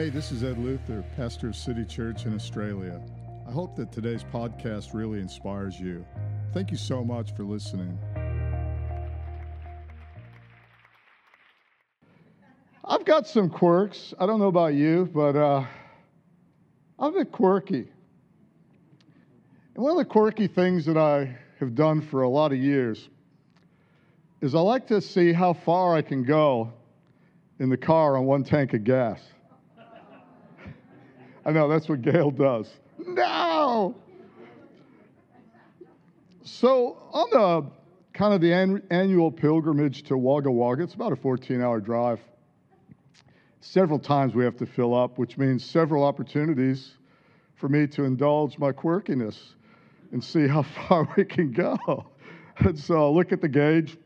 Hey, this is Ed Luther, pastor of City Church in Australia. I hope that today's podcast really inspires you. Thank you so much for listening. I've got some quirks. I don't know about you, but uh, I'm a bit quirky. And one of the quirky things that I have done for a lot of years is I like to see how far I can go in the car on one tank of gas. I know that's what Gail does. No! So, on the kind of the an, annual pilgrimage to Wagga Wagga, it's about a 14 hour drive. Several times we have to fill up, which means several opportunities for me to indulge my quirkiness and see how far we can go. And so I'll look at the gauge,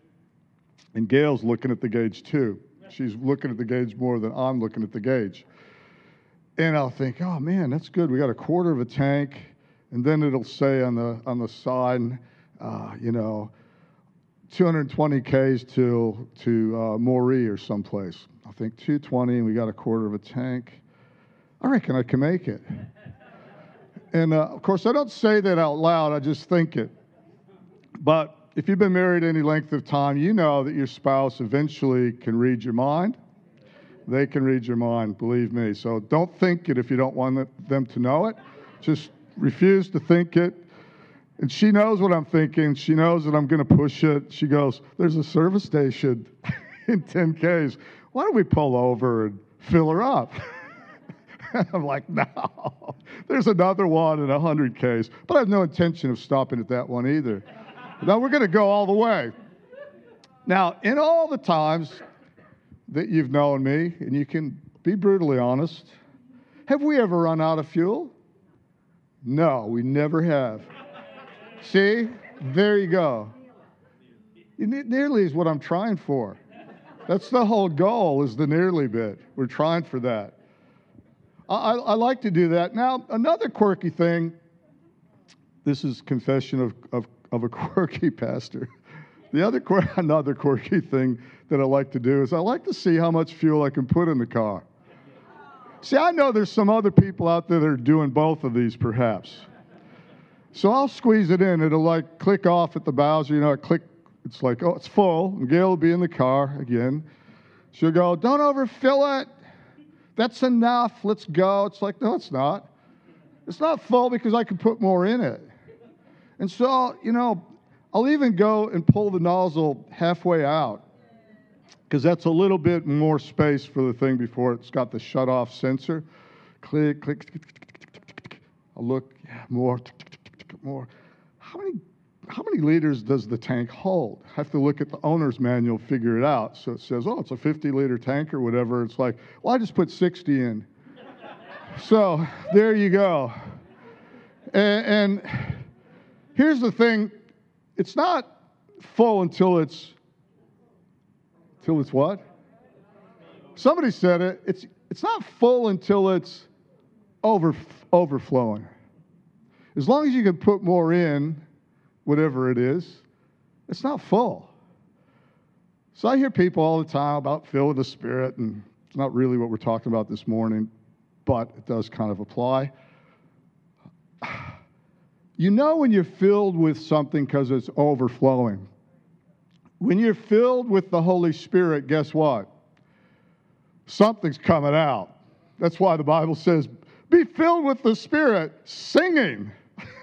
and Gail's looking at the gauge too. She's looking at the gauge more than I'm looking at the gauge. And I'll think, oh man, that's good. We got a quarter of a tank. And then it'll say on the, on the side, uh, you know, 220 Ks to, to uh, Moree or someplace. I think 220 and we got a quarter of a tank. I reckon I can make it. And uh, of course, I don't say that out loud, I just think it. But if you've been married any length of time, you know that your spouse eventually can read your mind they can read your mind, believe me. So don't think it if you don't want them to know it. Just refuse to think it. And she knows what I'm thinking. She knows that I'm going to push it. She goes, There's a service station in 10Ks. Why don't we pull over and fill her up? I'm like, No, there's another one in 100Ks. But I have no intention of stopping at that one either. Now we're going to go all the way. Now, in all the times that you've known me, and you can be brutally honest. Have we ever run out of fuel? No, we never have. See, there you go. Nearly is what I'm trying for. That's the whole goal, is the nearly bit. We're trying for that. I, I like to do that. Now, another quirky thing this is confession of, of, of a quirky pastor. The other another quirky thing that I like to do is I like to see how much fuel I can put in the car. See, I know there's some other people out there that are doing both of these perhaps. So I'll squeeze it in. It'll like click off at the Bowser, you know, it click, it's like, oh, it's full. And Gail will be in the car again. She'll go, don't overfill it. That's enough. Let's go. It's like, no, it's not. It's not full because I can put more in it. And so, you know, I'll even go and pull the nozzle halfway out because that's a little bit more space for the thing before it's got the shut off sensor. Click, click, I'll look, yeah, more, more. How many, how many liters does the tank hold? I have to look at the owner's manual, figure it out. So it says, oh, it's a 50 liter tank or whatever. It's like, well, I just put 60 in. so there you go. And, and here's the thing it's not full until it's Till it's what? Somebody said it. It's, it's not full until it's over, overflowing. As long as you can put more in, whatever it is, it's not full. So I hear people all the time about fill with the Spirit, and it's not really what we're talking about this morning, but it does kind of apply. You know when you're filled with something because it's overflowing. When you're filled with the Holy Spirit, guess what? Something's coming out. That's why the Bible says, be filled with the Spirit, singing.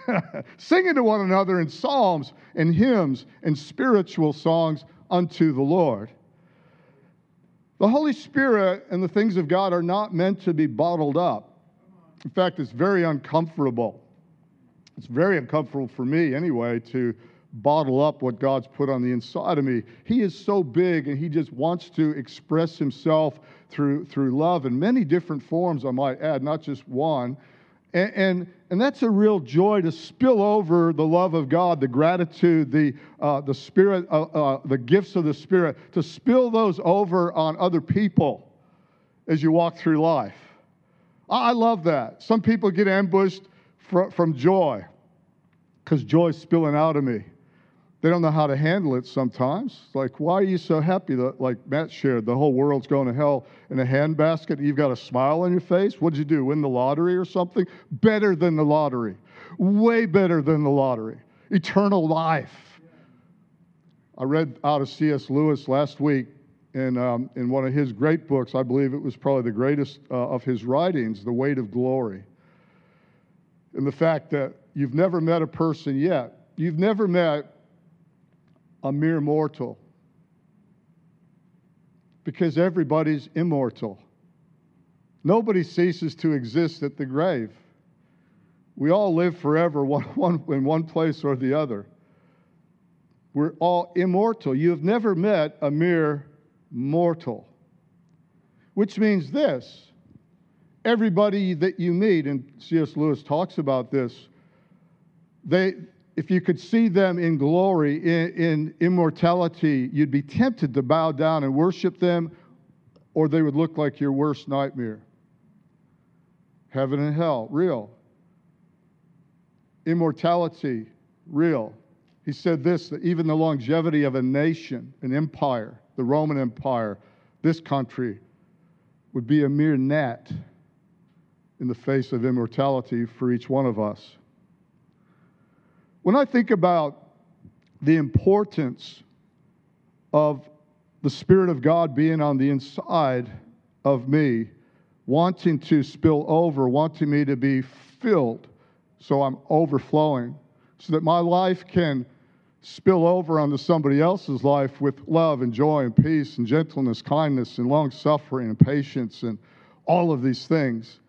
singing to one another in psalms and hymns and spiritual songs unto the Lord. The Holy Spirit and the things of God are not meant to be bottled up. In fact, it's very uncomfortable. It's very uncomfortable for me, anyway, to bottle up what God's put on the inside of me. He is so big and he just wants to express himself through, through love in many different forms, I might add, not just one. And, and, and that's a real joy to spill over the love of God, the gratitude, the, uh, the Spirit, uh, uh, the gifts of the Spirit, to spill those over on other people as you walk through life. I love that. Some people get ambushed from joy because joy's spilling out of me. They don't know how to handle it sometimes. Like, why are you so happy that, like Matt shared, the whole world's going to hell in a handbasket? You've got a smile on your face. What'd you do? Win the lottery or something? Better than the lottery. Way better than the lottery. Eternal life. I read out of C.S. Lewis last week in, um, in one of his great books. I believe it was probably the greatest uh, of his writings, The Weight of Glory. And the fact that you've never met a person yet, you've never met a mere mortal because everybody's immortal. Nobody ceases to exist at the grave. We all live forever, one, one, in one place or the other. We're all immortal. You have never met a mere mortal, which means this everybody that you meet, and C.S. Lewis talks about this, they, if you could see them in glory, in, in, immortality, you'd be tempted to bow down and worship them, or they would look like your worst nightmare. Heaven and hell, real. Immortality, real. He said this that even the longevity of a nation, an empire, the Roman Empire, this country, would be a mere gnat in the face of immortality for each one of us. When I think about the importance of the Spirit of God being on the inside of me, wanting to spill over, wanting me to be filled so I'm overflowing, so that my life can spill over onto somebody else's life with love and joy and peace and gentleness, kindness and long suffering and patience and all of these things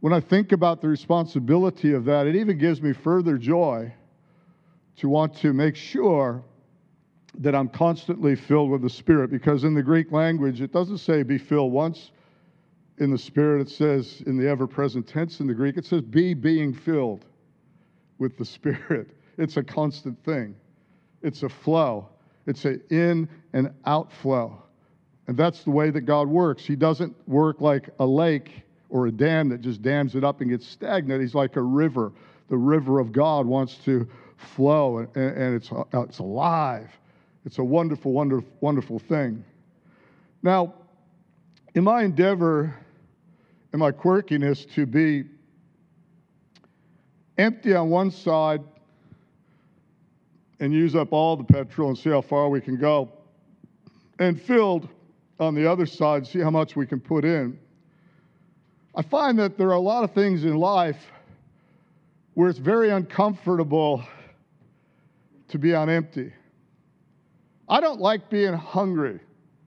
when I think about the responsibility of that, it even gives me further joy to want to make sure that I'm constantly filled with the Spirit because in the Greek language, it doesn't say be filled once in the Spirit. It says in the ever present tense in the Greek, it says be being filled with the Spirit. It's a constant thing, it's a flow, it's an in and outflow. And that's the way that God works. He doesn't work like a lake or a dam that just dams it up and gets stagnant. He's like a river. The river of God wants to flow, and, and it's, uh, it's alive. It's a wonderful, wonderful, wonderful thing. Now, in my endeavor, in my quirkiness to be empty on one side and use up all the petrol and see how far we can go, and filled on the other side, see how much we can put in. I find that there are a lot of things in life where it's very uncomfortable to be on empty. I don't like being hungry.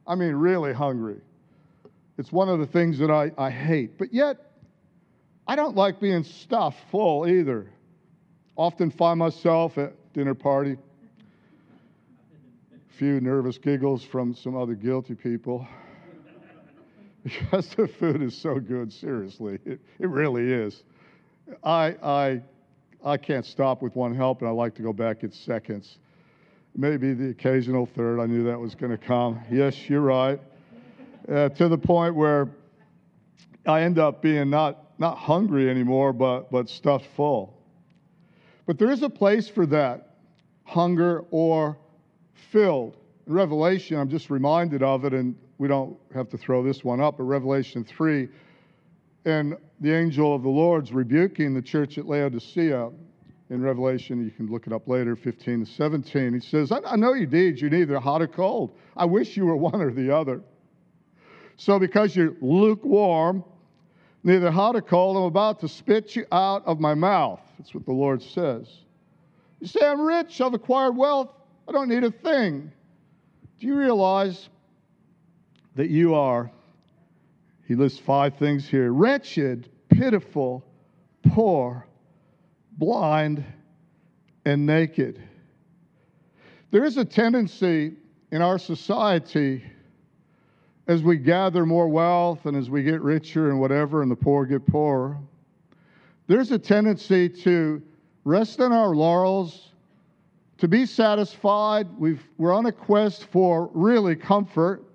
I mean, really hungry. It's one of the things that I, I hate. But yet, I don't like being stuffed full either. Often find myself at dinner party, a few nervous giggles from some other guilty people because the food is so good. Seriously, it, it really is. I I I can't stop with one help, and I like to go back in seconds. Maybe the occasional third. I knew that was going to come. Yes, you're right. Uh, to the point where I end up being not not hungry anymore, but but stuffed full. But there is a place for that, hunger or filled. Revelation, I'm just reminded of it, and we don't have to throw this one up, but Revelation 3, and the angel of the Lord's rebuking the church at Laodicea in Revelation, you can look it up later, 15 to 17. He says, I, I know your deeds, you're neither hot or cold. I wish you were one or the other. So because you're lukewarm, neither hot or cold, I'm about to spit you out of my mouth. That's what the Lord says. You say, I'm rich, I've acquired wealth, I don't need a thing. Do you realize that you are, he lists five things here wretched, pitiful, poor, blind, and naked. There is a tendency in our society as we gather more wealth and as we get richer and whatever, and the poor get poorer, there's a tendency to rest on our laurels, to be satisfied. We've, we're on a quest for really comfort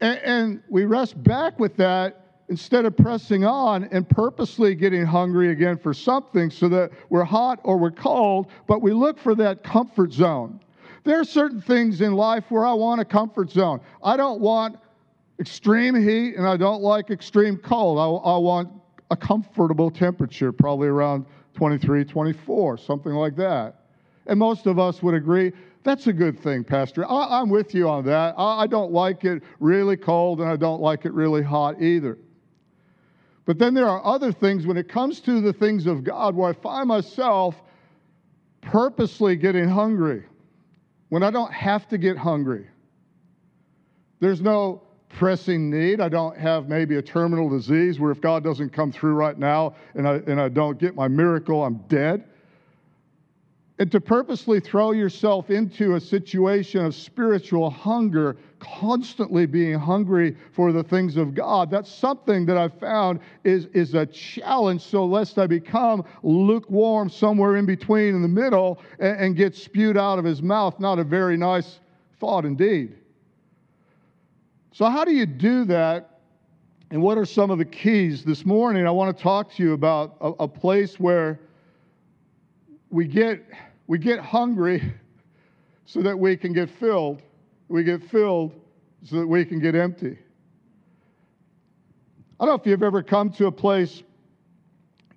and, and we rest back with that instead of pressing on and purposely getting hungry again for something so that we're hot or we're cold, but we look for that comfort zone. There are certain things in life where I want a comfort zone. I don't want extreme heat and I don't like extreme cold. I, I want a comfortable temperature, probably around 23, 24, something like that. And most of us would agree that's a good thing, Pastor. I, am with you on that. I, I don't like it really cold and I don't like it really hot either. But then there are other things when it comes to the things of God where I find myself purposely getting hungry when I don't have to get hungry. There's no pressing need. I don't have maybe a terminal disease where if God doesn't come through right now and I, and I don't get my miracle, I'm dead. And to purposely throw yourself into a situation of spiritual hunger, constantly being hungry for the things of God, that's something that I've found is, is a challenge. So, lest I become lukewarm somewhere in between in the middle and, and get spewed out of his mouth, not a very nice thought indeed. So, how do you do that? And what are some of the keys? This morning, I want to talk to you about a, a place where we get we get hungry so that we can get filled. We get filled so that we can get empty. I don't know if you've ever come to a place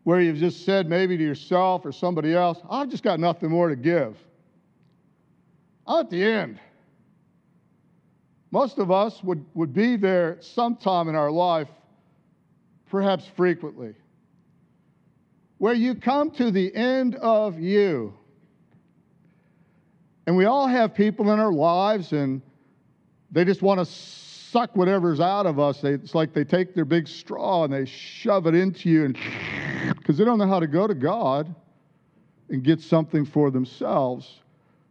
where you've just said maybe to yourself or somebody else, I've just got nothing more to give. I'm at the end. Most of us would, would be there sometime in our life, perhaps frequently, where you come to the end of you. And we all have people in our lives, and they just want to suck whatever's out of us. They, it's like they take their big straw and they shove it into you, and because they don't know how to go to God and get something for themselves.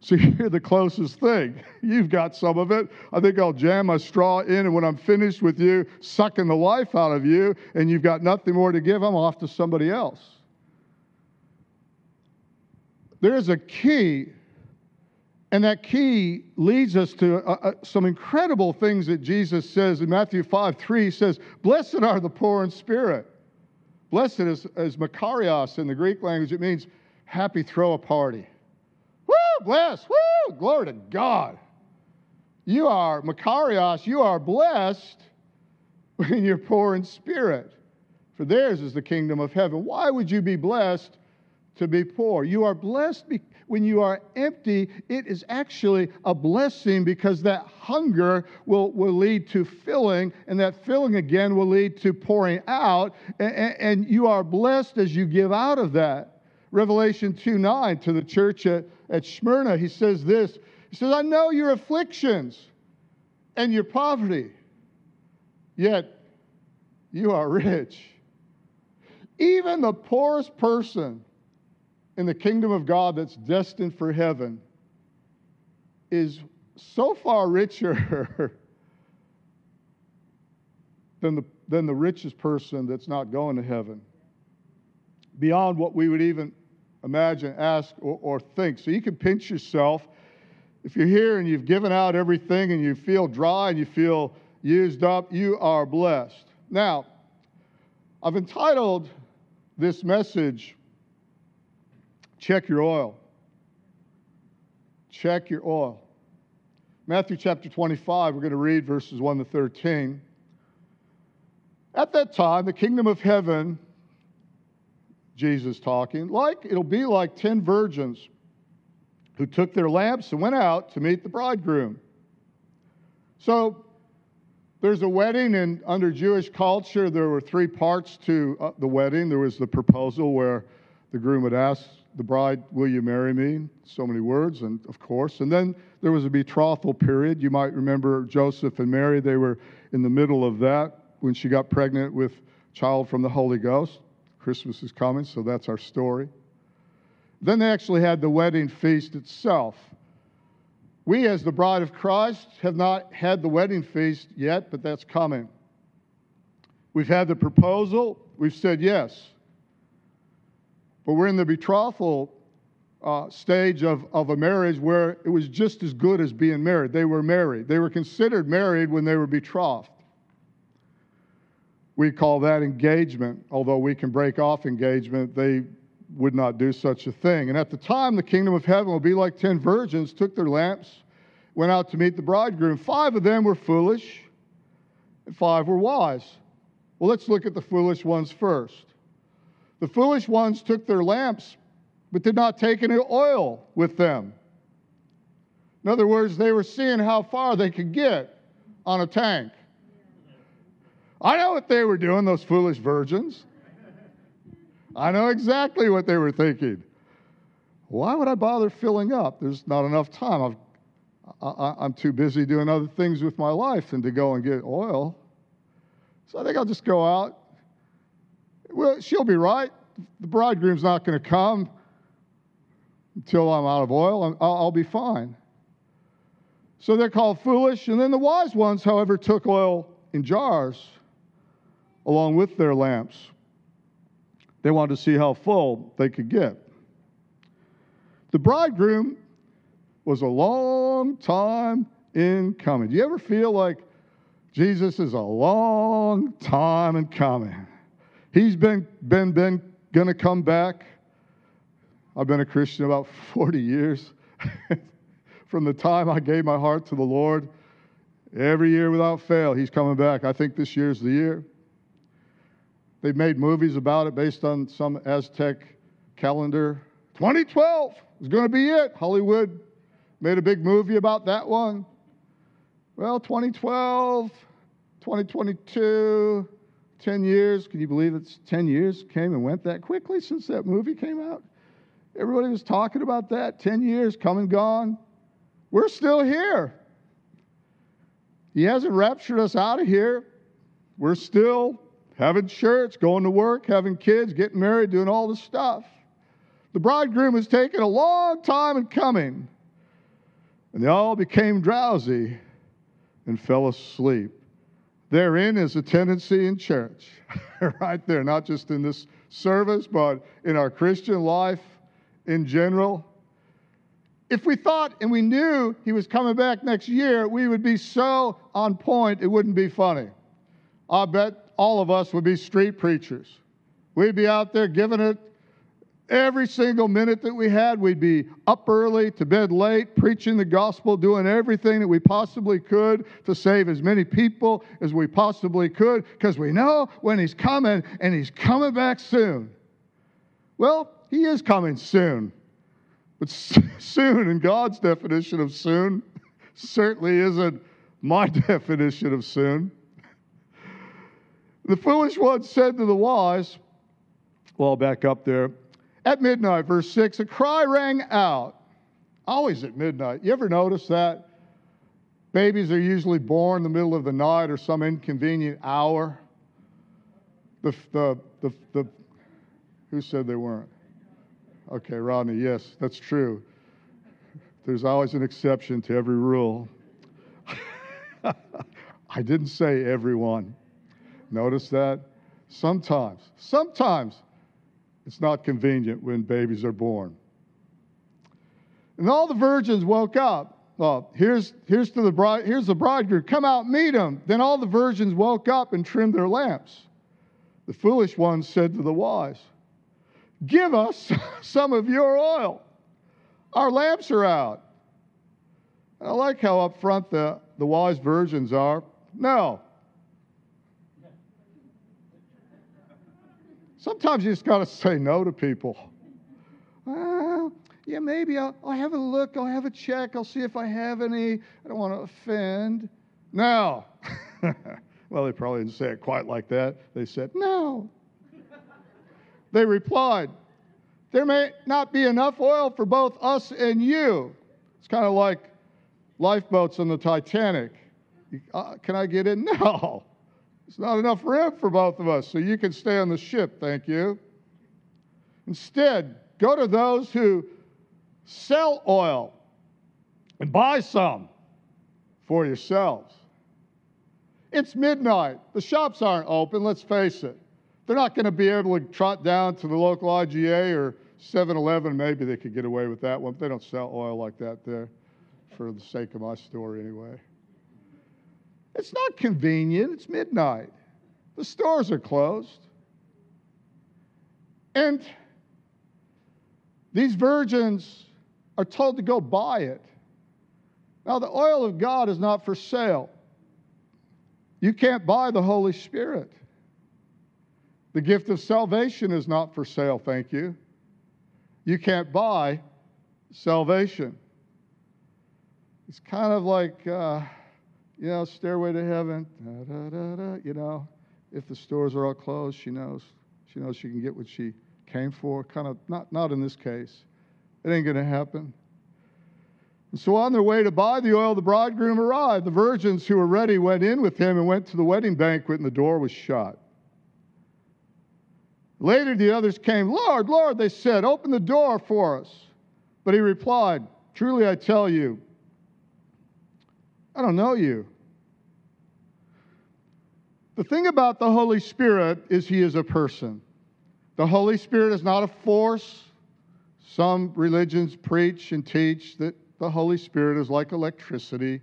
So you're the closest thing. You've got some of it. I think I'll jam my straw in, and when I'm finished with you, sucking the life out of you, and you've got nothing more to give, I'm off to somebody else. There's a key and that key leads us to uh, uh, some incredible things that Jesus says in Matthew 5 3 He says, Blessed are the poor in spirit. Blessed is, is Makarios in the Greek language. It means happy, throw a party. Woo, bless, woo, glory to God. You are, Makarios, you are blessed when you're poor in spirit, for theirs is the kingdom of heaven. Why would you be blessed to be poor? You are blessed because when you are empty, it is actually a blessing because that hunger will, will lead to filling, and that filling again will lead to pouring out, and, and you are blessed as you give out of that. Revelation 2 9 to the church at, at Smyrna, he says this He says, I know your afflictions and your poverty, yet you are rich. Even the poorest person in the kingdom of God that's destined for heaven is so far richer than the, than the richest person that's not going to heaven, beyond what we would even imagine, ask, or, or think. So you can pinch yourself. If you're here and you've given out everything and you feel dry and you feel used up, you are blessed. Now, I've entitled this message, Check your oil. Check your oil. Matthew chapter 25, we're going to read verses 1 to 13. At that time, the kingdom of heaven, Jesus talking, like it'll be like 10 virgins who took their lamps and went out to meet the bridegroom. So there's a wedding, and under Jewish culture, there were three parts to uh, the wedding. There was the proposal where the groom would ask the bride, Will you marry me? So many words, and of course. And then there was a betrothal period. You might remember Joseph and Mary, they were in the middle of that when she got pregnant with child from the Holy Ghost. Christmas is coming, so that's our story. Then they actually had the wedding feast itself. We, as the bride of Christ, have not had the wedding feast yet, but that's coming. We've had the proposal, we've said yes. But we're in the betrothal uh, stage of, of a marriage where it was just as good as being married. They were married, they were considered married when they were betrothed. We call that engagement. Although we can break off engagement, they would not do such a thing. And at the time, the kingdom of heaven will be like ten virgins took their lamps, went out to meet the bridegroom. Five of them were foolish, and five were wise. Well, let's look at the foolish ones first. The foolish ones took their lamps, but did not take any oil with them. In other words, they were seeing how far they could get on a tank. I know what they were doing, those foolish virgins. I know exactly what they were thinking. Why would I bother filling up? There's not enough time. i am too busy doing other things with my life than to go and get oil. So I think I'll just go out. Well, she'll be right. The bridegroom's not going to come until I'm out of oil. I'll, I'll be fine. So they're called foolish. And then the wise ones, however, took oil in jars along with their lamps. They wanted to see how full they could get. The bridegroom was a long time in coming. Do you ever feel like Jesus is a long time in coming? He's been been been going to come back. I've been a Christian about 40 years. From the time I gave my heart to the Lord, every year without fail, He's coming back. I think this year's the year. They've made movies about it based on some Aztec calendar. 2012 is going to be it. Hollywood made a big movie about that one. Well, 2012, 2022, 10 years. Can you believe it's 10 years came and went that quickly since that movie came out? Everybody was talking about that. 10 years come and gone. We're still here. He hasn't raptured us out of here. We're still having church, going to work, having kids, getting married, doing all this stuff. The bridegroom has taken a long time in coming, and they all became drowsy and fell asleep. Therein is a tendency in church, right there, not just in this service, but in our Christian life in general. If we thought and we knew he was coming back next year, we would be so on point, it wouldn't be funny. I bet all of us would be street preachers. We'd be out there giving it every single minute that we had. We'd be up early, to bed late, preaching the gospel, doing everything that we possibly could to save as many people as we possibly could, because we know when He's coming and He's coming back soon. Well, He is coming soon. But soon, in God's definition of soon, certainly isn't my definition of soon. The foolish one said to the wise, well, back up there, at midnight, verse 6, a cry rang out. Always at midnight. You ever notice that? Babies are usually born in the middle of the night or some inconvenient hour. The, the, the, the, who said they weren't? Okay, Rodney, yes, that's true. There's always an exception to every rule. I didn't say everyone. Notice that? Sometimes, sometimes it's not convenient when babies are born. And all the virgins woke up. Well, here's, here's, to the bride, here's the bridegroom. Come out, meet him. Then all the virgins woke up and trimmed their lamps. The foolish ones said to the wise, Give us some of your oil. Our lamps are out. And I like how upfront the, the wise virgins are. No, Sometimes you just got to say no to people. Well, yeah, maybe I'll, I'll have a look, I'll have a check, I'll see if I have any. I don't want to offend. No. well, they probably didn't say it quite like that. They said, no. they replied, there may not be enough oil for both us and you. It's kind of like lifeboats on the Titanic. Uh, can I get in? No. It's not enough room for both of us, so you can stay on the ship, thank you. Instead, go to those who sell oil and buy some for yourselves. It's midnight. The shops aren't open, let's face it. They're not going to be able to trot down to the local IGA or 7 Eleven. Maybe they could get away with that one, they don't sell oil like that there, for the sake of my story, anyway. It's not convenient. It's midnight. The stores are closed. And these virgins are told to go buy it. Now, the oil of God is not for sale. You can't buy the Holy Spirit. The gift of salvation is not for sale, thank you. You can't buy salvation. It's kind of like, uh, you know, Stairway to Heaven. Da, da, da, you know, if the stores are all closed, she knows. She knows she can get what she came for. Kind of, not, not in this case. It ain't going to happen. And so on their way to buy the oil, the bridegroom arrived. The virgins who were ready went in with him and went to the wedding banquet, and the door was shut. Later, the others came. Lord, Lord, they said, open the door for us. But he replied, Truly I tell you, I don't know you. The thing about the Holy Spirit is he is a person. The Holy Spirit is not a force. Some religions preach and teach that the Holy Spirit is like electricity.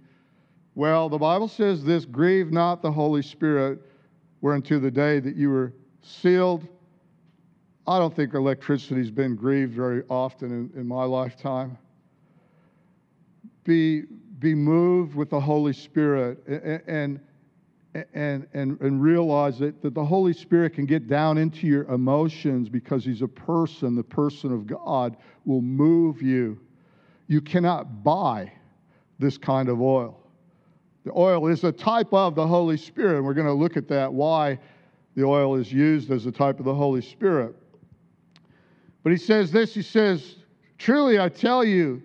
Well, the Bible says this grieve not the Holy Spirit, whereunto the day that you were sealed. I don't think electricity's been grieved very often in, in my lifetime. Be, be moved with the Holy Spirit and, and and, and, and realize that, that the Holy Spirit can get down into your emotions because He's a person. The person of God will move you. You cannot buy this kind of oil. The oil is a type of the Holy Spirit, and we're going to look at that, why the oil is used as a type of the Holy Spirit. But he says this He says, Truly, I tell you,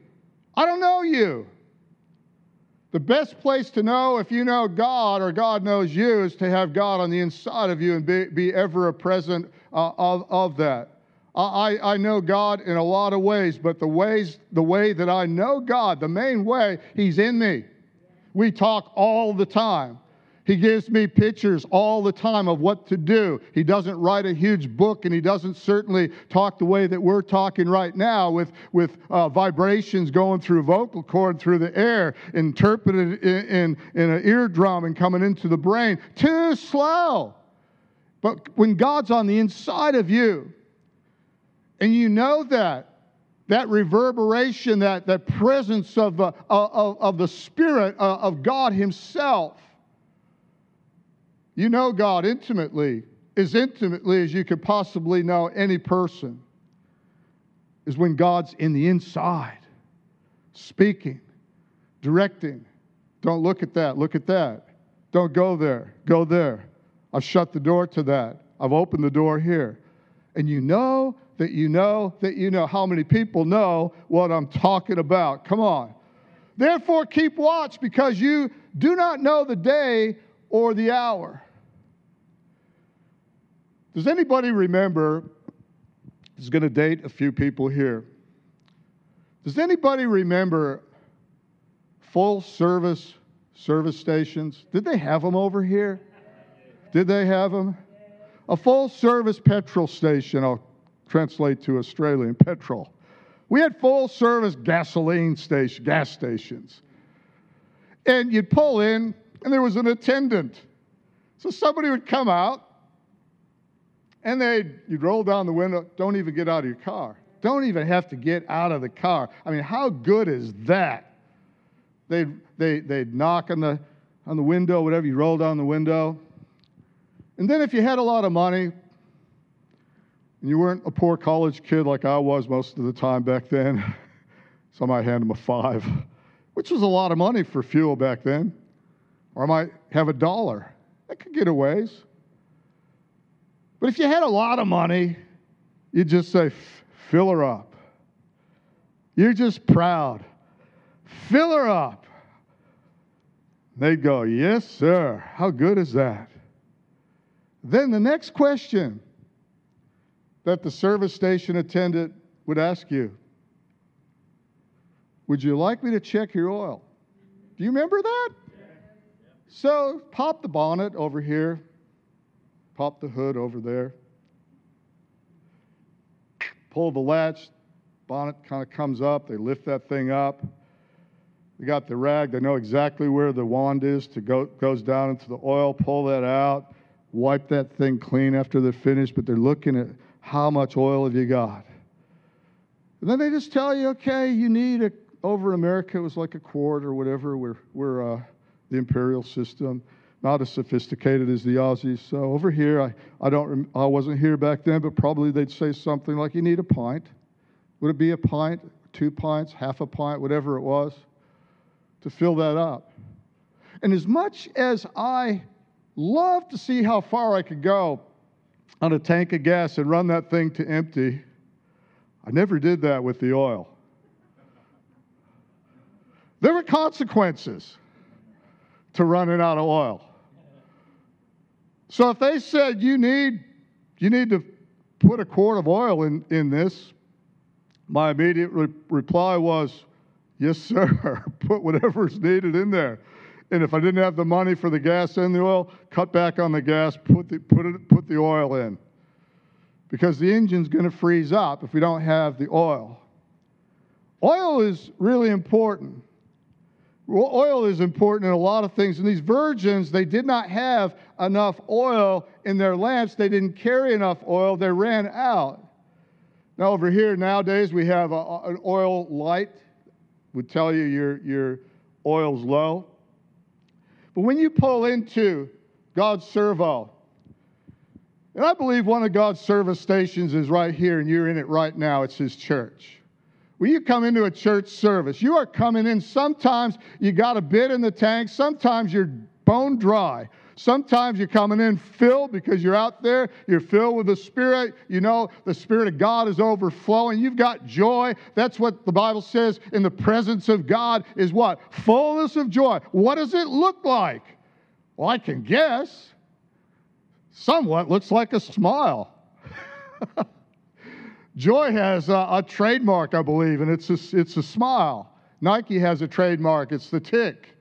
I don't know you. The best place to know if you know God or God knows you is to have God on the inside of you and be, be ever a present uh, of, of that. I, I know God in a lot of ways, but the ways, the way that I know God, the main way, He's in me. We talk all the time. He gives me pictures all the time of what to do. He doesn't write a huge book, and he doesn't certainly talk the way that we're talking right now with, with uh, vibrations going through vocal cord through the air, interpreted in, in, in an eardrum and coming into the brain. Too slow. But when God's on the inside of you, and you know that, that reverberation, that, that presence of the, of, of the Spirit uh, of God Himself, you know God intimately, as intimately as you could possibly know any person, is when God's in the inside, speaking, directing. Don't look at that, look at that. Don't go there, go there. I've shut the door to that. I've opened the door here. And you know that you know that you know how many people know what I'm talking about. Come on. Therefore, keep watch because you do not know the day or the hour. Does anybody remember? This is going to date a few people here. Does anybody remember full service service stations? Did they have them over here? Did they have them? A full service petrol station, I'll translate to Australian petrol. We had full service gasoline station, gas stations. And you'd pull in, and there was an attendant. So somebody would come out, and they'd, you'd roll down the window, don't even get out of your car. Don't even have to get out of the car. I mean, how good is that? They'd, they, they'd knock on the, on the window, whatever, you roll down the window. And then if you had a lot of money, and you weren't a poor college kid like I was most of the time back then, so I might hand them a five, which was a lot of money for fuel back then. Or I might have a dollar. That could get a ways. But if you had a lot of money, you'd just say, fill her up. You're just proud. Fill her up. They'd go, Yes, sir. How good is that? Then the next question that the service station attendant would ask you Would you like me to check your oil? Do you remember that? So pop the bonnet over here pop the hood over there, pull the latch, bonnet kind of comes up, they lift that thing up. They got the rag, they know exactly where the wand is to go goes down into the oil, pull that out, wipe that thing clean after they're finished, but they're looking at how much oil have you got. And then they just tell you, okay, you need a, over in America, it was like a quart or whatever. We're, we're uh, the imperial system, not as sophisticated as the Aussies. So over here, I, I, don't, I wasn't here back then, but probably they'd say something like, you need a pint. Would it be a pint, two pints, half a pint, whatever it was, to fill that up? And as much as I love to see how far I could go on a tank of gas and run that thing to empty, I never did that with the oil. There were consequences to running out of oil. So if they said you need you need to put a quart of oil in, in this, my immediate re- reply was, Yes, sir. put whatever's needed in there. And if I didn't have the money for the gas and the oil, cut back on the gas, put the, put it, put the oil in because the engine's going to freeze up if we don't have the oil. Oil is really important. Oil is important in a lot of things. And these virgins, they did not have enough oil in their lamps. They didn't carry enough oil. They ran out. Now, over here nowadays, we have a, an oil light, would tell you your, your oil's low. But when you pull into God's servo, and I believe one of God's service stations is right here, and you're in it right now. It's His church. When you come into a church service, you are coming in. Sometimes you got a bit in the tank, sometimes you're bone dry. Sometimes you're coming in filled because you're out there, you're filled with the Spirit. You know, the Spirit of God is overflowing. You've got joy. That's what the Bible says in the presence of God is what? Fullness of joy. What does it look like? Well, I can guess somewhat looks like a smile. Joy has a, a, trademark, I believe, and it's a, it's a smile. Nike has a trademark, it's the tick.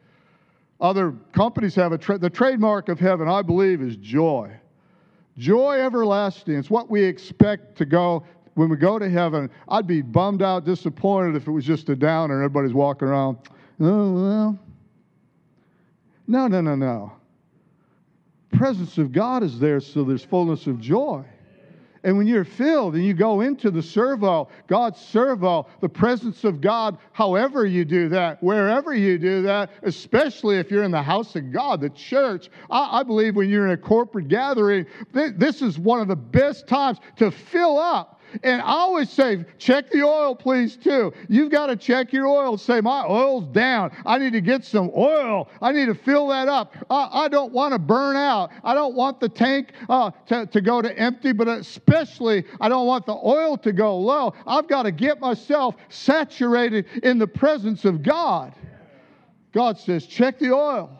Other companies have a tra- the trademark of heaven, I believe, is joy. Joy everlasting. It's what we expect to go when we go to heaven. I'd be bummed out, disappointed if it was just a downer and everybody's walking around. Oh, well. No, no, no, no presence of God is there, so there's fullness of joy. And when you're filled and you go into the servo, God's servo, the presence of God, however you do that, wherever you do that, especially if you're in the house of God, the church, I, I believe when you're in a corporate gathering, th- this is one of the best times to fill up and I always say, check the oil, please, too. You've got to check your oil. Say, my oil's down. I need to get some oil. I need to fill that up. I, I don't want to burn out. I don't want the tank uh, to, to go to empty, but especially I don't want the oil to go low. I've got to get myself saturated in the presence of God. God says, check the oil.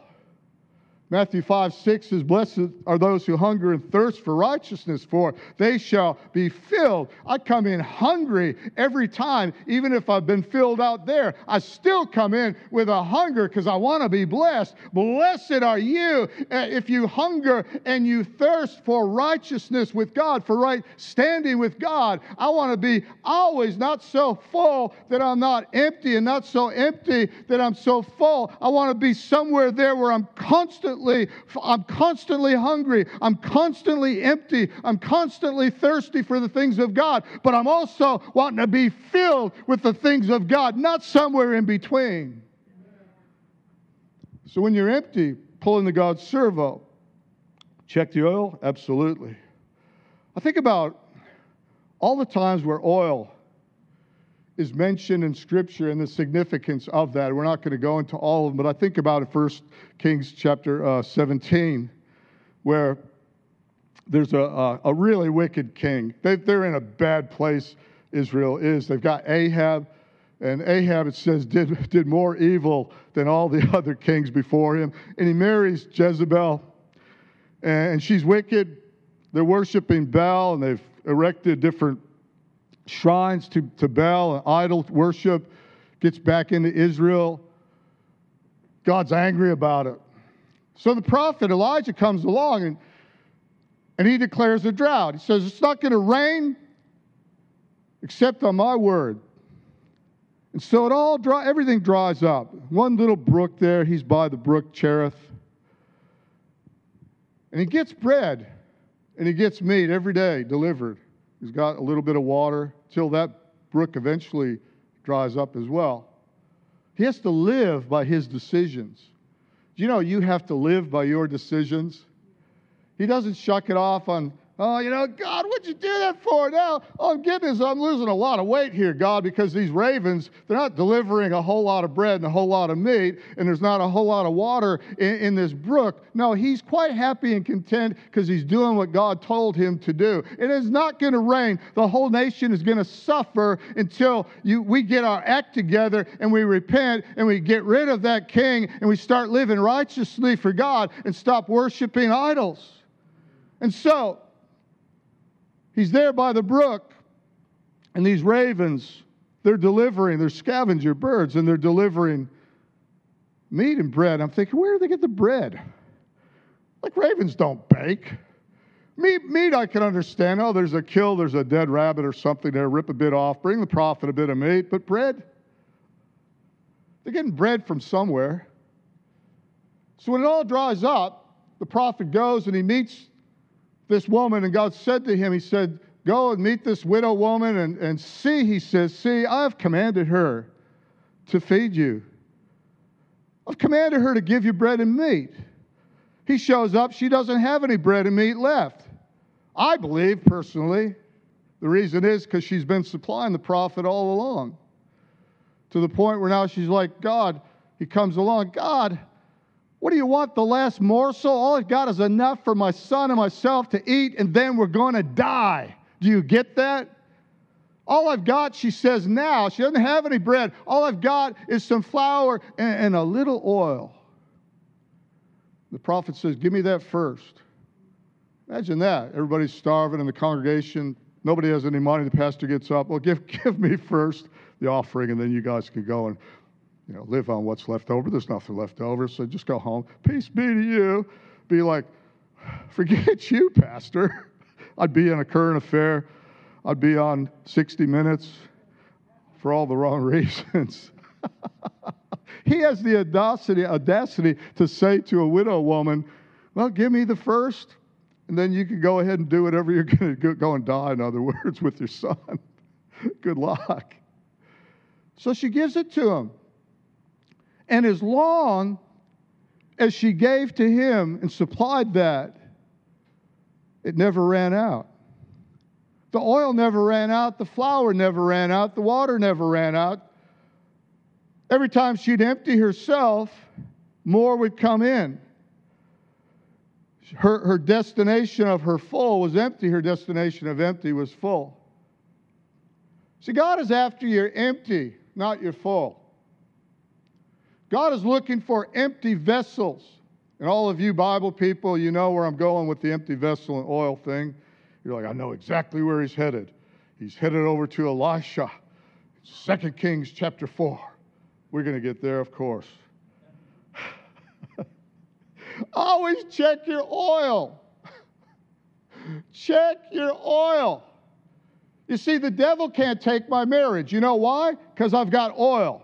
Matthew 5 6 is Blessed are those who hunger and thirst for righteousness, for they shall be filled. I come in hungry every time, even if I've been filled out there. I still come in with a hunger because I want to be blessed. Blessed are you uh, if you hunger and you thirst for righteousness with God, for right standing with God. I want to be always not so full that I'm not empty, and not so empty that I'm so full. I want to be somewhere there where I'm constantly constantly, I'm constantly hungry. I'm constantly empty. I'm constantly thirsty for the things of God. But I'm also wanting to be filled with the things of God, not somewhere in between. So when you're empty, pulling the God servo, check the oil? Absolutely. I think about all the times where oil is mentioned in Scripture and the significance of that. We're not going to go into all of them, but I think about it, First Kings chapter uh, 17, where there's a, a, a really wicked king. They, they're in a bad place, Israel is. They've got Ahab, and Ahab, it says, did, did more evil than all the other kings before him. And he marries Jezebel, and she's wicked. They're worshiping Baal, and they've erected different shrines to, to Baal and idol worship, gets back into Israel. God's angry about it. So the prophet Elijah comes along and, and he declares a drought. He says, It's not going to rain except on my word. And so it all dry, everything dries up. One little brook there, he's by the brook Cherith. And he gets bread and he gets meat every day delivered. He's got a little bit of water till that brook eventually dries up as well. He has to live by his decisions. Do you know you have to live by your decisions? He doesn't shuck it off on Oh, you know, God, what'd you do that for? Now, oh goodness, I'm losing a lot of weight here, God, because these ravens, they're not delivering a whole lot of bread and a whole lot of meat, and there's not a whole lot of water in, in this brook. No, he's quite happy and content because he's doing what God told him to do. It is not going to rain. The whole nation is going to suffer until you, we get our act together and we repent and we get rid of that king and we start living righteously for God and stop worshiping idols. And so, He's there by the brook, and these ravens, they're delivering, they're scavenger birds, and they're delivering meat and bread. I'm thinking, where do they get the bread? Like ravens don't bake. Meat, meat I can understand. Oh, there's a kill, there's a dead rabbit or something there, rip a bit off, bring the prophet a bit of meat, but bread? They're getting bread from somewhere. So when it all dries up, the prophet goes and he meets this woman, and God said to him, He said, Go and meet this widow woman and, and see, he says, See, I've commanded her to feed you. I've commanded her to give you bread and meat. He shows up, she doesn't have any bread and meat left. I believe, personally, the reason is because she's been supplying the prophet all along. To the point where now she's like, God, he comes along, God, what do you want? The last morsel? All I've got is enough for my son and myself to eat, and then we're going to die. Do you get that? All I've got, she says now, she doesn't have any bread. All I've got is some flour and, and a little oil. The prophet says, Give me that first. Imagine that. Everybody's starving in the congregation. Nobody has any money. The pastor gets up. Well, give, give me first the offering, and then you guys can go and you know, live on what's left over. There's nothing left over, so just go home. Peace be to you. Be like, forget you, Pastor. I'd be in a current affair. I'd be on 60 Minutes for all the wrong reasons. he has the audacity, audacity to say to a widow woman, Well, give me the first, and then you can go ahead and do whatever you're going to go and die, in other words, with your son. Good luck. So she gives it to him. And as long as she gave to him and supplied that, it never ran out. The oil never ran out, the flour never ran out, the water never ran out. Every time she'd empty herself, more would come in. Her, her destination of her full was empty, her destination of empty was full. See, God is after your empty, not your full. God is looking for empty vessels. And all of you Bible people, you know where I'm going with the empty vessel and oil thing. You're like, I know exactly where he's headed. He's headed over to Elisha, 2 Kings chapter 4. We're going to get there, of course. Always check your oil. check your oil. You see, the devil can't take my marriage. You know why? Because I've got oil.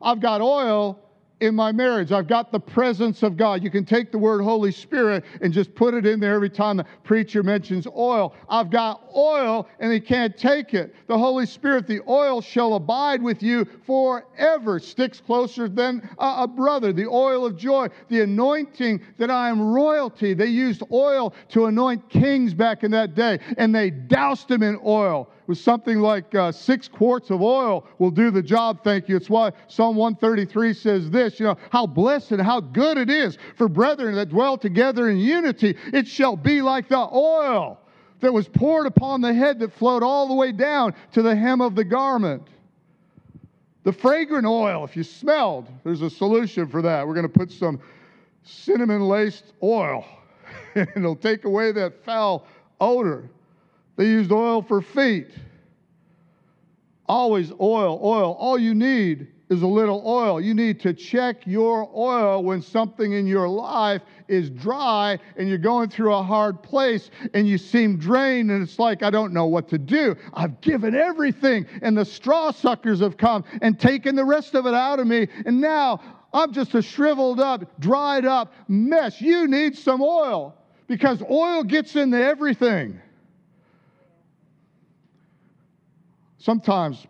I've got oil in my marriage. I've got the presence of God. You can take the word Holy Spirit and just put it in there every time the preacher mentions oil. I've got oil and he can't take it. The Holy Spirit, the oil shall abide with you forever. Sticks closer than a, brother. The oil of joy, the anointing that I am royalty. They used oil to anoint kings back in that day and they doused them in oil with something like uh, six quarts of oil will do the job, thank you. It's why Psalm 133 says this, you know, how blessed and how good it is for brethren that dwell together in unity. It shall be like the oil that was poured upon the head that flowed all the way down to the hem of the garment. The fragrant oil, if you smelled, there's a solution for that. We're going to put some cinnamon laced oil, and it'll take away that foul odor. They used oil for feet. Always oil, oil. All you need is a little oil. You need to check your oil when something in your life is dry and you're going through a hard place and you seem drained and it's like, I don't know what to do. I've given everything and the straw suckers have come and taken the rest of it out of me. And now I'm just a shriveled up, dried up mess. You need some oil because oil gets into everything. Sometimes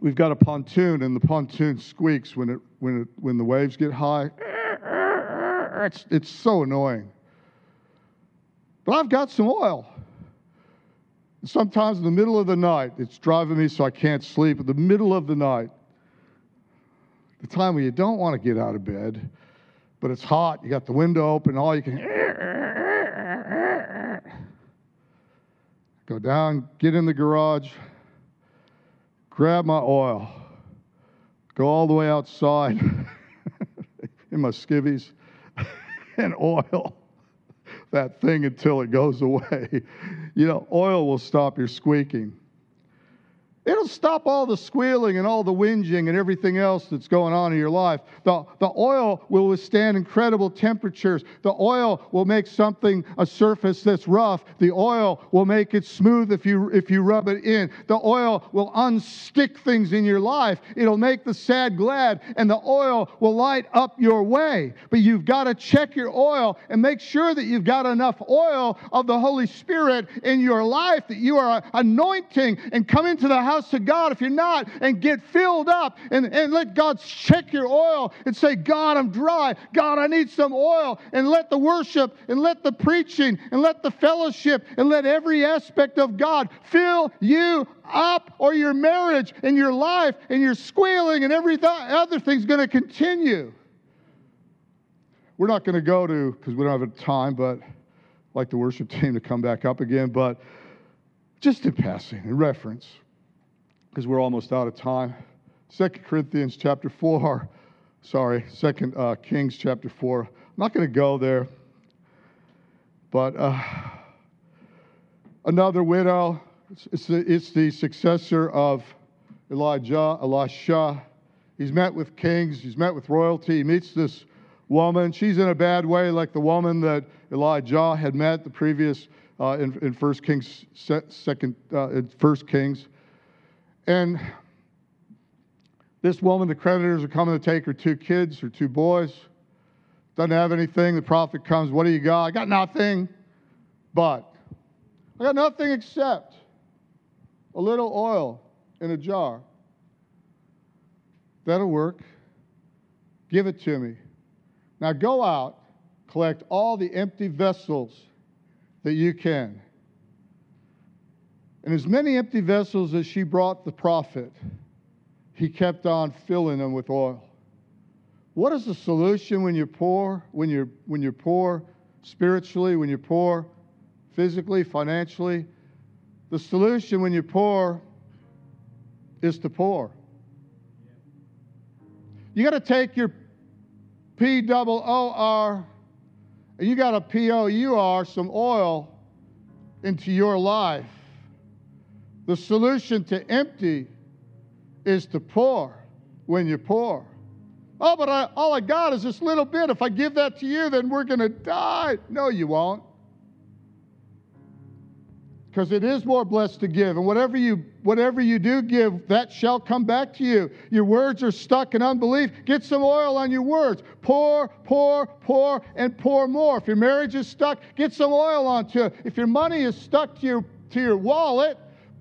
we've got a pontoon and the pontoon squeaks when, it, when, it, when the waves get high. It's, it's so annoying. But I've got some oil. Sometimes in the middle of the night, it's driving me so I can't sleep. In the middle of the night, the time when you don't want to get out of bed, but it's hot, you got the window open, all you can go down, get in the garage, grab my oil, go all the way outside in my skivvies, and oil that thing until it goes away. You know, oil will stop your squeaking. It'll stop all the squealing and all the whinging and everything else that's going on in your life. The, the oil will withstand incredible temperatures. The oil will make something a surface that's rough. The oil will make it smooth if you if you rub it in. The oil will unstick things in your life. It'll make the sad glad, and the oil will light up your way. But you've got to check your oil and make sure that you've got enough oil of the Holy Spirit in your life that you are anointing and come into the house to God if you're not and get filled up and, and let God check your oil and say, God, I'm dry. God, I need some oil. And let the worship and let the preaching and let the fellowship and let every aspect of God fill you up or your marriage and your life and your squealing and every th- other thing's going to continue. We're not going to go to, because we don't have time, but like the worship team to come back up again, but just in passing, in reference because we're almost out of time. Second Corinthians chapter 4, sorry, Second uh, Kings chapter 4. I'm not going to go there, but uh, another widow, it's, it's, the, it's the successor of Elijah, Elisha. He's met with kings, he's met with royalty, he meets this woman. She's in a bad way, like the woman that Elijah had met the previous uh, in, in First Kings, second, uh, in First Kings. And this woman, the creditors are coming to take her two kids, her two boys. Doesn't have anything. The prophet comes, What do you got? I got nothing. But I got nothing except a little oil in a jar. That'll work. Give it to me. Now go out, collect all the empty vessels that you can and as many empty vessels as she brought the prophet, he kept on filling them with oil. What is the solution when you're poor? When you're, when you're poor spiritually, when you're poor physically, financially? The solution when you're poor is to pour. You got to take your P double O R and you got to P O U R some oil into your life the solution to empty is to pour when you pour. Oh, but I, all I got is this little bit. If I give that to you, then we're going to die. No, you won't. Because it is more blessed to give. And whatever you, whatever you do give, that shall come back to you. Your words are stuck in unbelief. Get some oil on your words. Pour, pour, pour, and pour more. If your marriage is stuck, get some oil onto it. If your money is stuck to your, to your wallet,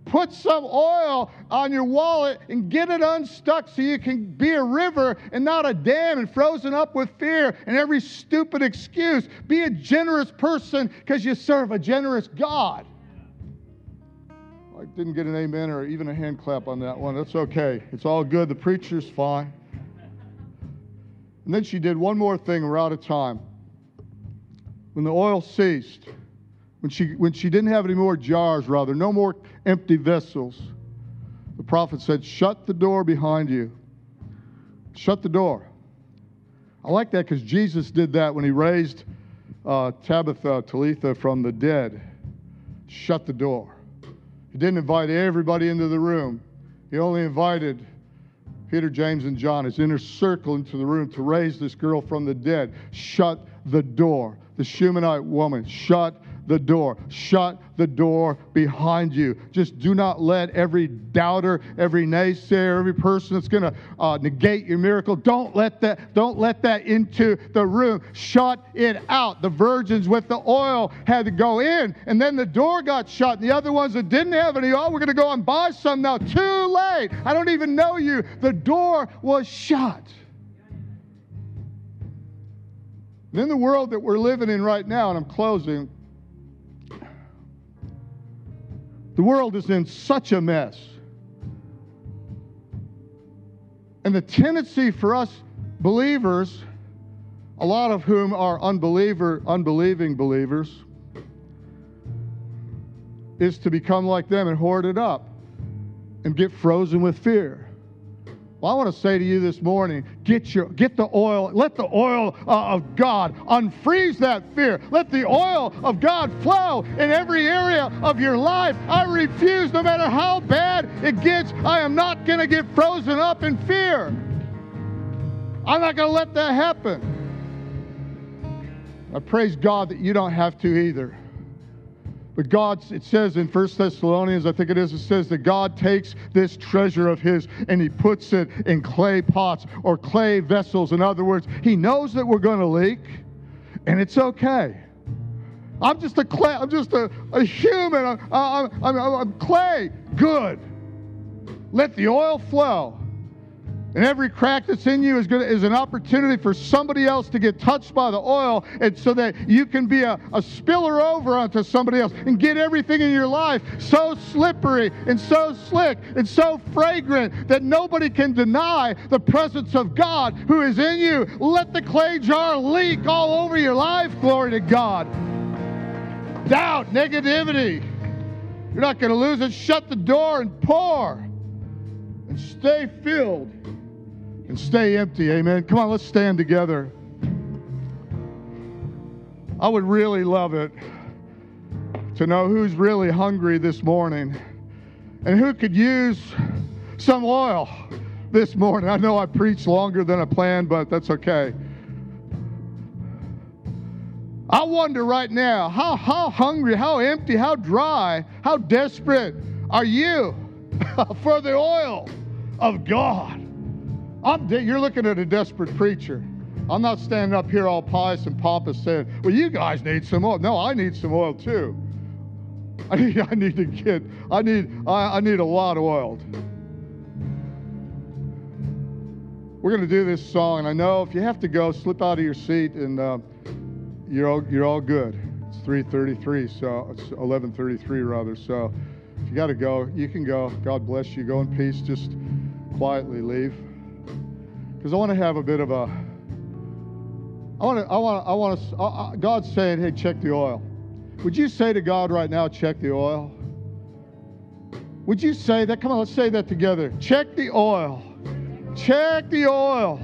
Put some oil on your wallet and get it unstuck so you can be a river and not a dam and frozen up with fear and every stupid excuse. Be a generous person because you serve a generous God. I didn't get an amen or even a hand clap on that one. That's okay. It's all good. The preacher's fine. And then she did one more thing. We're out of time. When the oil ceased, when she, when she didn't have any more jars, rather, no more empty vessels, the prophet said, Shut the door behind you. Shut the door. I like that because Jesus did that when he raised uh, Tabitha, Talitha from the dead. Shut the door. He didn't invite everybody into the room, he only invited Peter, James, and John, his inner circle, into the room to raise this girl from the dead. Shut the door. The Shunammite woman, shut the door. Shut the door behind you. Just do not let every doubter, every naysayer, every person that's going to uh, negate your miracle, don't let that don't let that into the room. Shut it out. The virgins with the oil had to go in, and then the door got shut. And the other ones that didn't have any oil, we're going to go and buy some now. Too late. I don't even know you. The door was shut. And in the world that we're living in right now, and I'm closing, the world is in such a mess. And the tendency for us believers, a lot of whom are unbeliever, unbelieving believers, is to become like them and hoard it up and get frozen with fear. Well, I want to say to you this morning get, your, get the oil, let the oil uh, of God unfreeze that fear. Let the oil of God flow in every area of your life. I refuse, no matter how bad it gets, I am not going to get frozen up in fear. I'm not going to let that happen. I praise God that you don't have to either. But God, it says in 1 Thessalonians, I think it is, it says that God takes this treasure of His and He puts it in clay pots or clay vessels. In other words, He knows that we're going to leak, and it's okay. I'm just a clay, I'm just a, a human. I'm, I'm, I'm, I'm clay. Good. Let the oil flow. And every crack that's in you is, good, is an opportunity for somebody else to get touched by the oil, and so that you can be a, a spiller over onto somebody else and get everything in your life so slippery and so slick and so fragrant that nobody can deny the presence of God who is in you. Let the clay jar leak all over your life. Glory to God. Doubt, negativity. You're not going to lose it. Shut the door and pour and stay filled and stay empty. Amen. Come on, let's stand together. I would really love it to know who's really hungry this morning and who could use some oil this morning. I know I preached longer than I planned, but that's okay. I wonder right now how, how hungry, how empty, how dry, how desperate are you for the oil of God? I'm you're looking at a desperate preacher. I'm not standing up here all pious and pompous saying, well, you guys need some oil. No, I need some oil too. I need, I need to get, I need, I, I need a lot of oil. We're going to do this song, and I know if you have to go, slip out of your seat, and uh, you're all, you're all good. It's 3:33, so it's 11:33 rather. So if you got to go, you can go. God bless you. Go in peace. Just quietly leave because I want to have a bit of a. I want to. I want. To, I want to. God's saying, "Hey, check the oil." Would you say to God right now, "Check the oil"? Would you say that? Come on, let's say that together. Check the oil. Check the oil.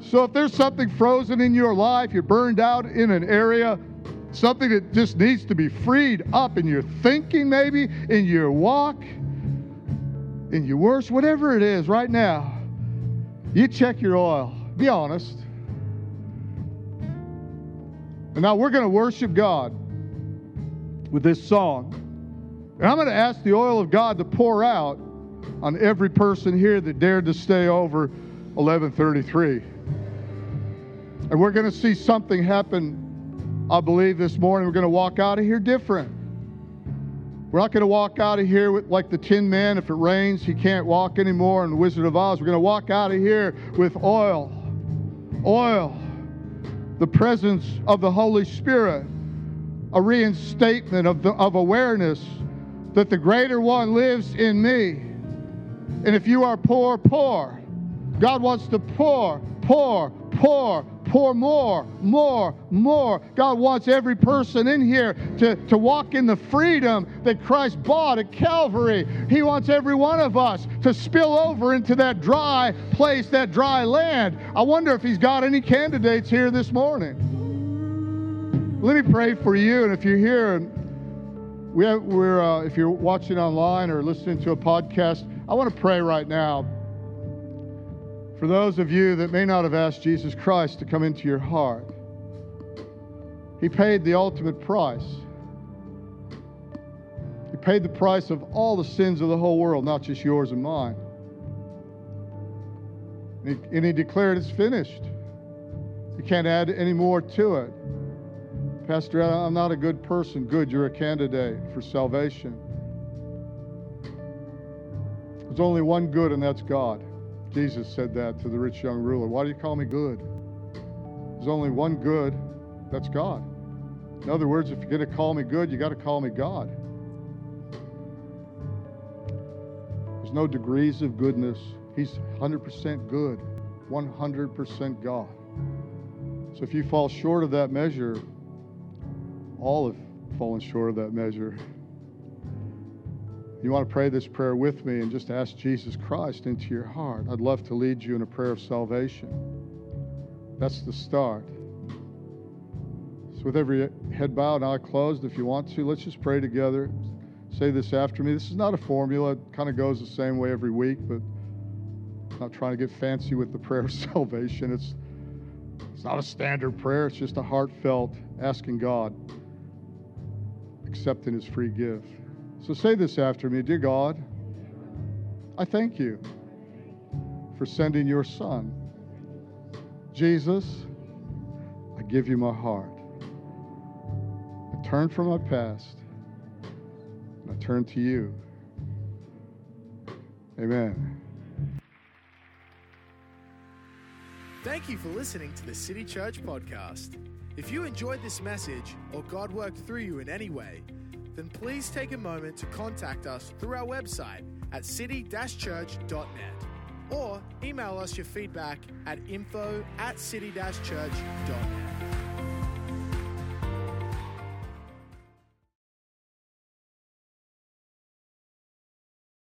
So if there's something frozen in your life, you're burned out in an area, something that just needs to be freed up in your thinking, maybe in your walk, in your worst, whatever it is right now you check your oil. Be honest. And now we're going to worship God with this song. And I'm going to ask the oil of God to pour out on every person here that dared to stay over 1133. And we're going to see something happen, I believe, this morning. We're going to walk out of here different. We're not going to walk out of here with, like the Tin Man. If it rains, he can't walk anymore. And the Wizard of Oz, we're going to walk out of here with oil. Oil. The presence of the Holy Spirit. A reinstatement of, the, of awareness that the greater one lives in me. And if you are poor, poor. God wants to pour, pour, pour, pour more, more, more. God wants every person in here to, to walk in the freedom that Christ bought at Calvary. He wants every one of us to spill over into that dry place, that dry land. I wonder if He's got any candidates here this morning. Let me pray for you, and if you're here, we have, we're, uh, if you're watching online or listening to a podcast, I want to pray right now for those of you that may not have asked Jesus Christ to come into your heart, He paid the ultimate price. He paid the price of all the sins of the whole world, not just yours and mine. And he, and he declared it's finished. You can't add any more to it. Pastor, I'm not a good person. Good, you're a candidate for salvation. There's only one good, and that's God. Jesus said that to the rich young ruler. Why do you call me good? There's only one good, that's God. In other words, if you're going to call me good, you got to call me God. There's no degrees of goodness. He's 100% good, 100% God. So if you fall short of that measure, all have fallen short of that measure. You want to pray this prayer with me and just ask Jesus Christ into your heart. I'd love to lead you in a prayer of salvation. That's the start. So, with every head bowed and eye closed, if you want to, let's just pray together. Say this after me. This is not a formula, it kind of goes the same way every week, but I'm not trying to get fancy with the prayer of salvation. It's, it's not a standard prayer, it's just a heartfelt asking God, accepting His free gift. So say this after me Dear God, I thank you for sending your Son. Jesus, I give you my heart. I turn from my past and I turn to you. Amen. Thank you for listening to the City Church podcast. If you enjoyed this message or God worked through you in any way, then please take a moment to contact us through our website at city-church.net or email us your feedback at info at city-church.net.